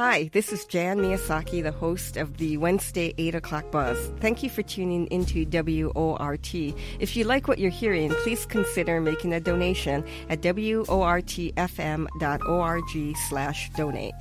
Hi, this is Jan Miyasaki, the host of the Wednesday 8 o'clock buzz. Thank you for tuning into WORT. If you like what you're hearing, please consider making a donation at wortfm.org slash donate.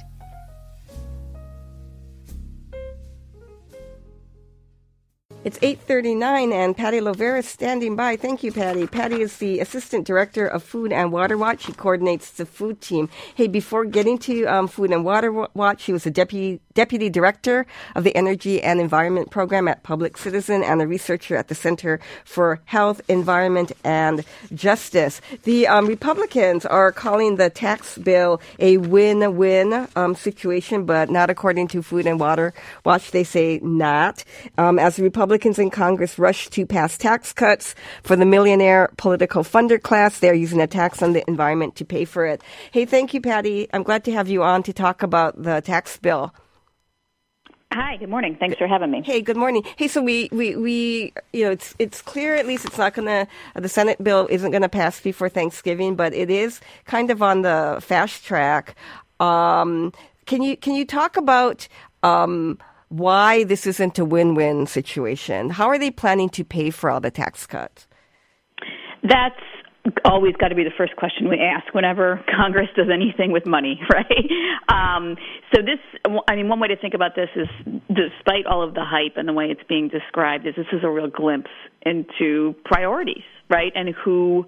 It's 8:39 and Patty Lovera is standing by. Thank you, Patty. Patty is the assistant director of Food and Water Watch. She coordinates the food team. Hey, before getting to um, Food and Water Watch, she was a deputy deputy director of the Energy and Environment Program at Public Citizen and a researcher at the Center for Health, Environment, and Justice. The um, Republicans are calling the tax bill a win-win um, situation, but not according to Food and Water Watch. They say not. Um, as Republicans in Congress rush to pass tax cuts for the millionaire political funder class. They're using a tax on the environment to pay for it. Hey, thank you, Patty. I'm glad to have you on to talk about the tax bill. Hi, good morning. Thanks for having me. Hey, good morning. Hey, so we, we, we you know, it's it's clear at least it's not going to the Senate bill isn't going to pass before Thanksgiving, but it is kind of on the fast track. Um, can you can you talk about um, why this isn't a win-win situation. How are they planning to pay for all the tax cuts? That's always got to be the first question we ask whenever Congress does anything with money, right? Um, so this, I mean, one way to think about this is, despite all of the hype and the way it's being described, is this is a real glimpse into priorities, right? And who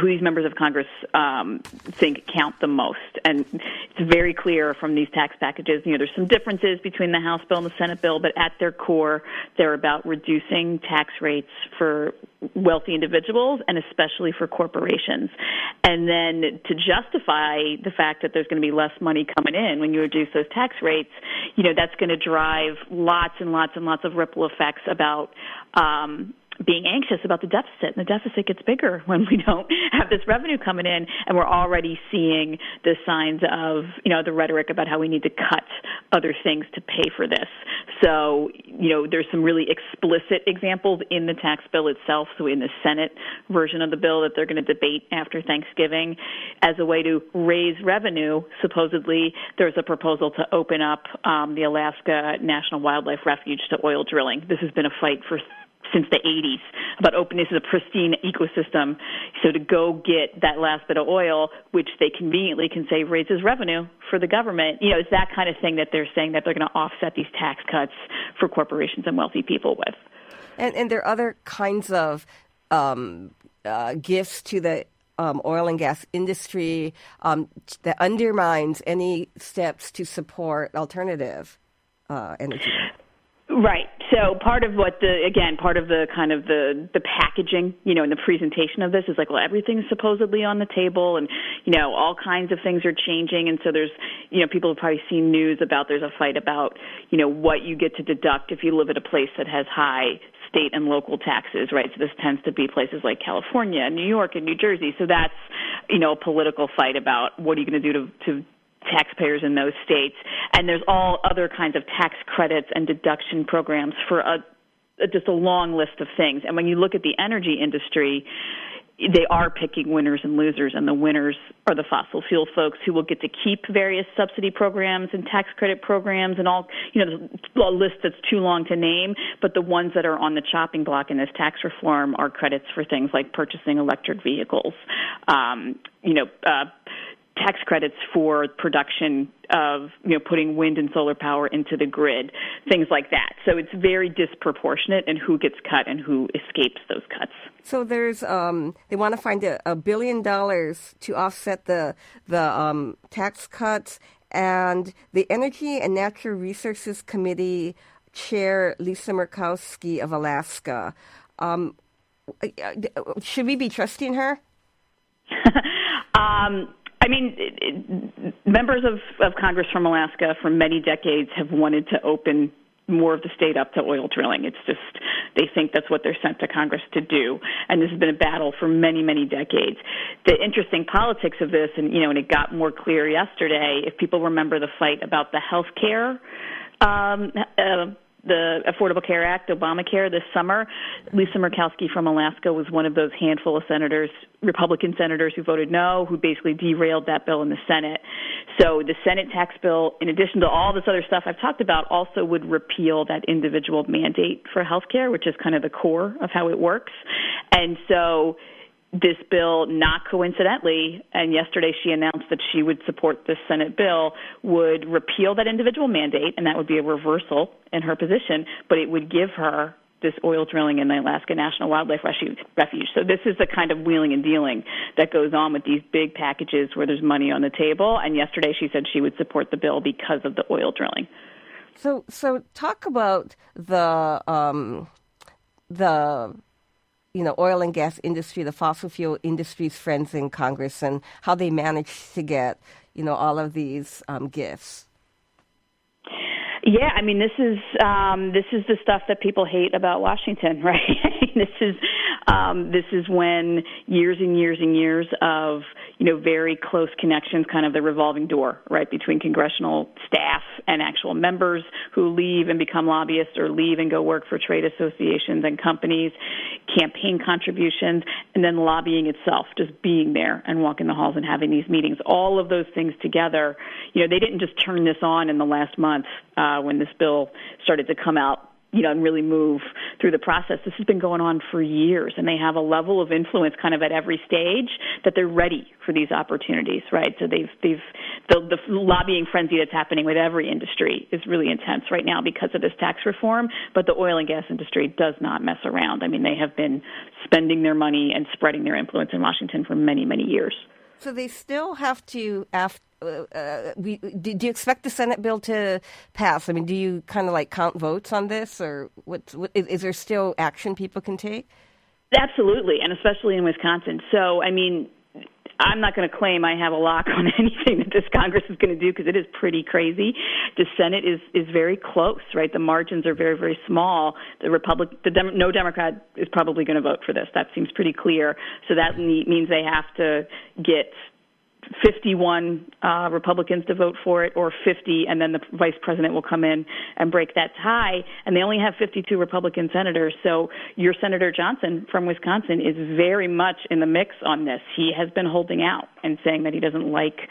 who these members of Congress um, think count the most. And it's very clear from these tax packages. You know, there's some differences between the House bill and the Senate bill, but at their core, they're about reducing tax rates for wealthy individuals and especially for corporations. And then to justify the fact that there's going to be less money coming in when you reduce those tax rates, you know, that's going to drive lots and lots and lots of ripple effects about um, being anxious about the deficit, and the deficit gets bigger when we don't have this revenue coming in, and we're already seeing the signs of, you know, the rhetoric about how we need to cut other things to pay for this. So, you know, there's some really explicit examples in the tax bill itself. So, in the Senate version of the bill that they're going to debate after Thanksgiving, as a way to raise revenue, supposedly there's a proposal to open up um, the Alaska National Wildlife Refuge to oil drilling. This has been a fight for since the 80s about openness as a pristine ecosystem. So to go get that last bit of oil, which they conveniently can say raises revenue for the government, you know, it's that kind of thing that they're saying that they're going to offset these tax cuts for corporations and wealthy people with. And, and there are other kinds of um, uh, gifts to the um, oil and gas industry um, that undermines any steps to support alternative uh, energy. Right. So part of what the again part of the kind of the the packaging, you know, and the presentation of this is like, well, everything's supposedly on the table, and you know, all kinds of things are changing, and so there's, you know, people have probably seen news about there's a fight about, you know, what you get to deduct if you live at a place that has high state and local taxes, right? So this tends to be places like California, New York, and New Jersey. So that's, you know, a political fight about what are you going to do to to taxpayers in those states. And there's all other kinds of tax credits and deduction programs for a, just a long list of things. And when you look at the energy industry, they are picking winners and losers, and the winners are the fossil fuel folks who will get to keep various subsidy programs and tax credit programs and all, you know, a list that's too long to name. But the ones that are on the chopping block in this tax reform are credits for things like purchasing electric vehicles, um, you know, uh, tax credits for production of you know putting wind and solar power into the grid, things like that. So it's very disproportionate in who gets cut and who escapes those cuts. So there's um, they want to find a, a, billion dollars to offset the the um, tax cuts, and the Energy and Natural Resources Committee Chair Lisa Murkowski of Alaska. Um, uh, uh, should we be trusting her? um, I mean, it, it, members of, of Congress from Alaska for many decades have wanted to open more of the state up to oil drilling. It's just they think that's what they're sent to Congress to do, and this has been a battle for many, many decades. The interesting politics of this, and you know, and it got more clear yesterday. If people remember the fight about the health care um, uh, the Affordable Care Act, Obamacare, this summer. Lisa Murkowski from Alaska was one of those handful of senators, Republican senators, who voted no, who basically derailed that bill in the Senate. So the Senate tax bill, in addition to all this other stuff I've talked about, also would repeal that individual mandate for health care, which is kind of the core of how it works. And so this bill, not coincidentally, and yesterday she announced that she would support this Senate bill, would repeal that individual mandate, and that would be a reversal in her position, but it would give her this oil drilling in the Alaska National Wildlife Refuge. So this is the kind of wheeling and dealing that goes on with these big packages where there's money on the table. And yesterday she said she would support the bill because of the oil drilling. So, so talk about the um, the you know, oil and gas industry, the fossil fuel industry's friends in Congress, and how they managed to get, you know, all of these um, gifts. Yeah, I mean, this is um, this is the stuff that people hate about Washington, right? this is um, this is when years and years and years of you know very close connections, kind of the revolving door, right, between congressional staff and actual members who leave and become lobbyists or leave and go work for trade associations and companies, campaign contributions, and then lobbying itself, just being there and walking the halls and having these meetings. All of those things together, you know, they didn't just turn this on in the last month uh, when this bill started to come out you know, and really move through the process. This has been going on for years, and they have a level of influence kind of at every stage that they're ready for these opportunities, right? So they've they've the, the lobbying frenzy that's happening with every industry is really intense right now because of this tax reform. But the oil and gas industry does not mess around. I mean, they have been spending their money and spreading their influence in Washington for many many years. So they still have to after uh, we, do, do, you expect the Senate bill to pass? I mean, do you kind of like count votes on this, or what is, is there still action people can take? Absolutely, and especially in Wisconsin. So, I mean, I'm not going to claim I have a lock on anything that this Congress is going to do because it is pretty crazy. The Senate is is very close, right? The margins are very very small. The Republic, the Dem- no Democrat is probably going to vote for this. That seems pretty clear. So that means they have to get 51 uh, Republicans to vote for it, or 50, and then the vice president will come in and break that tie. And they only have 52 Republican senators. So your Senator Johnson from Wisconsin is very much in the mix on this. He has been holding out and saying that he doesn't like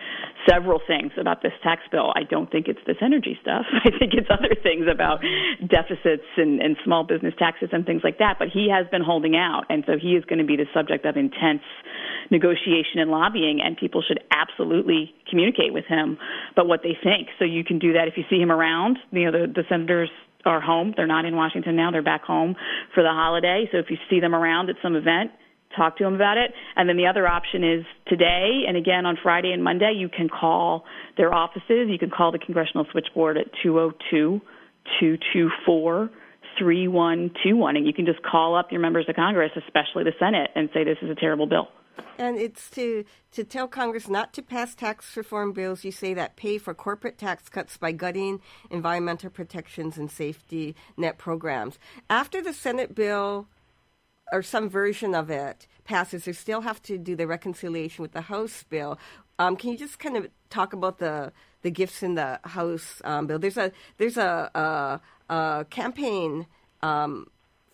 several things about this tax bill. I don't think it's this energy stuff. I think it's other things about deficits and, and small business taxes and things like that. But he has been holding out, and so he is going to be the subject of intense negotiation and lobbying, and people should absolutely communicate with him about what they think. So you can do that if you see him around. You know, the, the senators are home. They're not in Washington now. They're back home for the holiday. So if you see them around at some event, talk to them about it. And then the other option is today and again on Friday and Monday, you can call their offices. You can call the Congressional Switchboard at 202 224 3121. And you can just call up your members of Congress, especially the Senate, and say, this is a terrible bill. And it's to, to tell Congress not to pass tax reform bills, you say, that pay for corporate tax cuts by gutting environmental protections and safety net programs. After the Senate bill or some version of it passes, they still have to do the reconciliation with the House bill. Um, can you just kind of talk about the the gifts in the House um, bill? There's a there's a, a, a campaign um,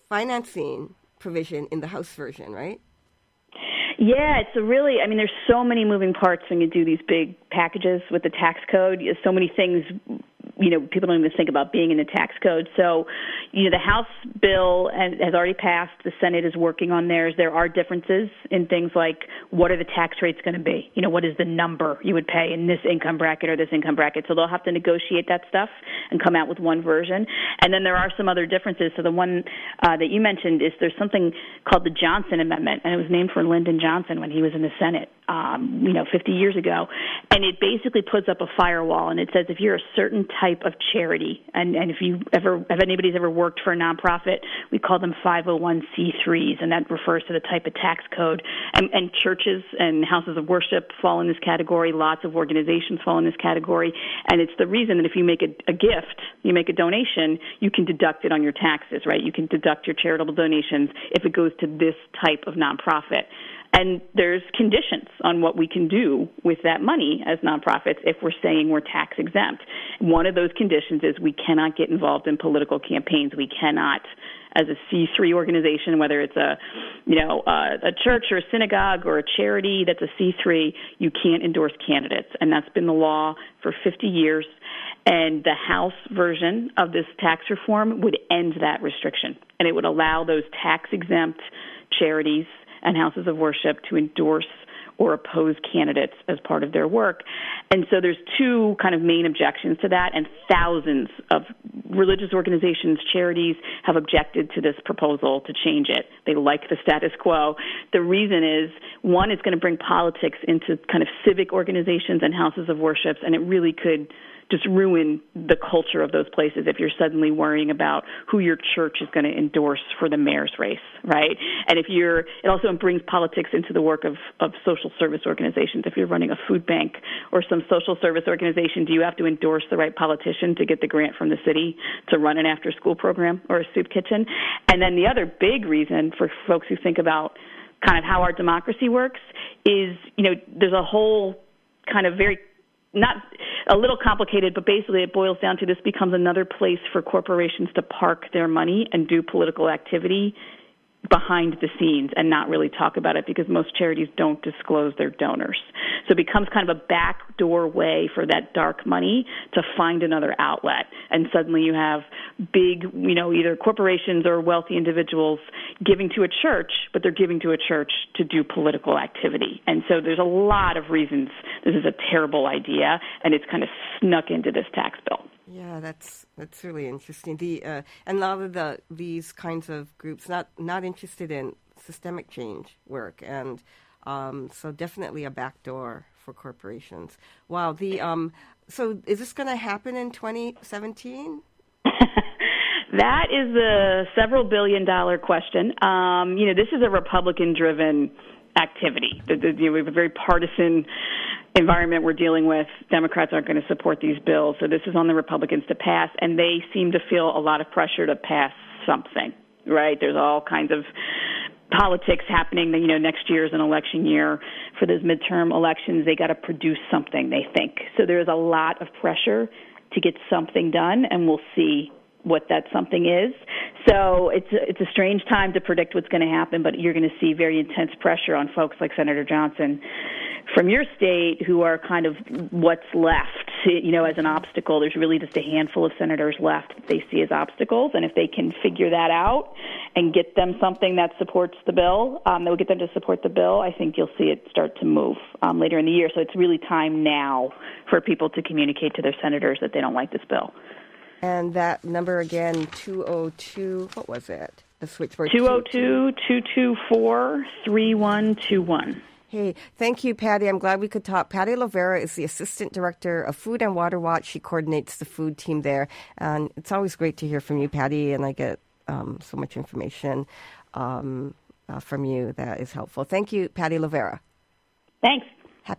financing provision in the House version, right? Yeah, it's a really, I mean, there's so many moving parts when you do these big packages with the tax code. So many things you know people don't even think about being in the tax code. So, you know, the House bill has already passed. The Senate is working on theirs. There are differences in things like what are the tax rates going to be? You know, what is the number you would pay in this income bracket or this income bracket? So they'll have to negotiate that stuff and come out with one version. And then there are some other differences. So the one uh, that you mentioned is there's something called the Johnson Amendment, and it was named for Lyndon Johnson when he was in the Senate um, you know, 50 years ago, and it basically puts up a firewall, and it says if you're a certain type of charity, and and if you ever, if anybody's ever worked for a nonprofit, we call them 501c3s, and that refers to the type of tax code. And, and churches and houses of worship fall in this category. Lots of organizations fall in this category, and it's the reason that if you make a, a gift, you make a donation, you can deduct it on your taxes, right? You can deduct your charitable donations if it goes to this type of nonprofit. And there's conditions on what we can do with that money as nonprofits if we're saying we're tax exempt. One of those conditions is we cannot get involved in political campaigns. We cannot as a C3 organization, whether it's a, you know, uh, a church or a synagogue or a charity that's a C3, you can't endorse candidates, and that's been the law for 50 years. And the House version of this tax reform would end that restriction, and it would allow those tax exempt charities and houses of worship to endorse or oppose candidates as part of their work. And so there's two kind of main objections to that, and thousands of religious organizations, charities have objected to this proposal to change it. They like the status quo. The reason is one, it's going to bring politics into kind of civic organizations and houses of worship, and it really could just ruin the culture of those places if you're suddenly worrying about who your church is going to endorse for the mayor's race, right? And if you're, it also brings politics into the work of, of social service organizations. If you're running a food bank or some social service organization, do you have to endorse the right politician to get the grant from the city to run an after school program or a soup kitchen? And then the other big reason for folks who think about kind of how our democracy works is, you know, there's a whole kind of very not a little complicated, but basically it boils down to this becomes another place for corporations to park their money and do political activity behind the scenes and not really talk about it because most charities don't disclose their donors. So it becomes kind of a backdoor way for that dark money to find another outlet. And suddenly you have big, you know, either corporations or wealthy individuals giving to a church, but they're giving to a church to do political activity. And so there's a lot of reasons this is a terrible idea and it's kind of snuck into this tax bill. Yeah, that's that's really interesting. The uh, and a lot of the these kinds of groups not not interested in systemic change work, and um, so definitely a backdoor for corporations. Wow. The um, so is this going to happen in 2017? that is a several billion dollar question. Um, you know, this is a Republican driven activity. The, the, you know, we have a very partisan environment we're dealing with. Democrats aren't going to support these bills, so this is on the Republicans to pass, and they seem to feel a lot of pressure to pass something. Right? There's all kinds of politics happening. You know, next year is an election year for those midterm elections. They got to produce something. They think so. There's a lot of pressure to get something done, and we'll see what that something is. So it's a, it's a strange time to predict what's going to happen, but you're going to see very intense pressure on folks like Senator Johnson from your state who are kind of what's left, you know, as an obstacle. There's really just a handful of senators left that they see as obstacles, and if they can figure that out and get them something that supports the bill, um, that will get them to support the bill, I think you'll see it start to move um, later in the year. So it's really time now for people to communicate to their senators that they don't like this bill. And that number again, 202, what was it? The switchboard. 202 224 3121. Hey, thank you, Patty. I'm glad we could talk. Patty Lovera is the Assistant Director of Food and Water Watch. She coordinates the food team there. And it's always great to hear from you, Patty, and I get um, so much information um, uh, from you that is helpful. Thank you, Patty Lovera. Thanks.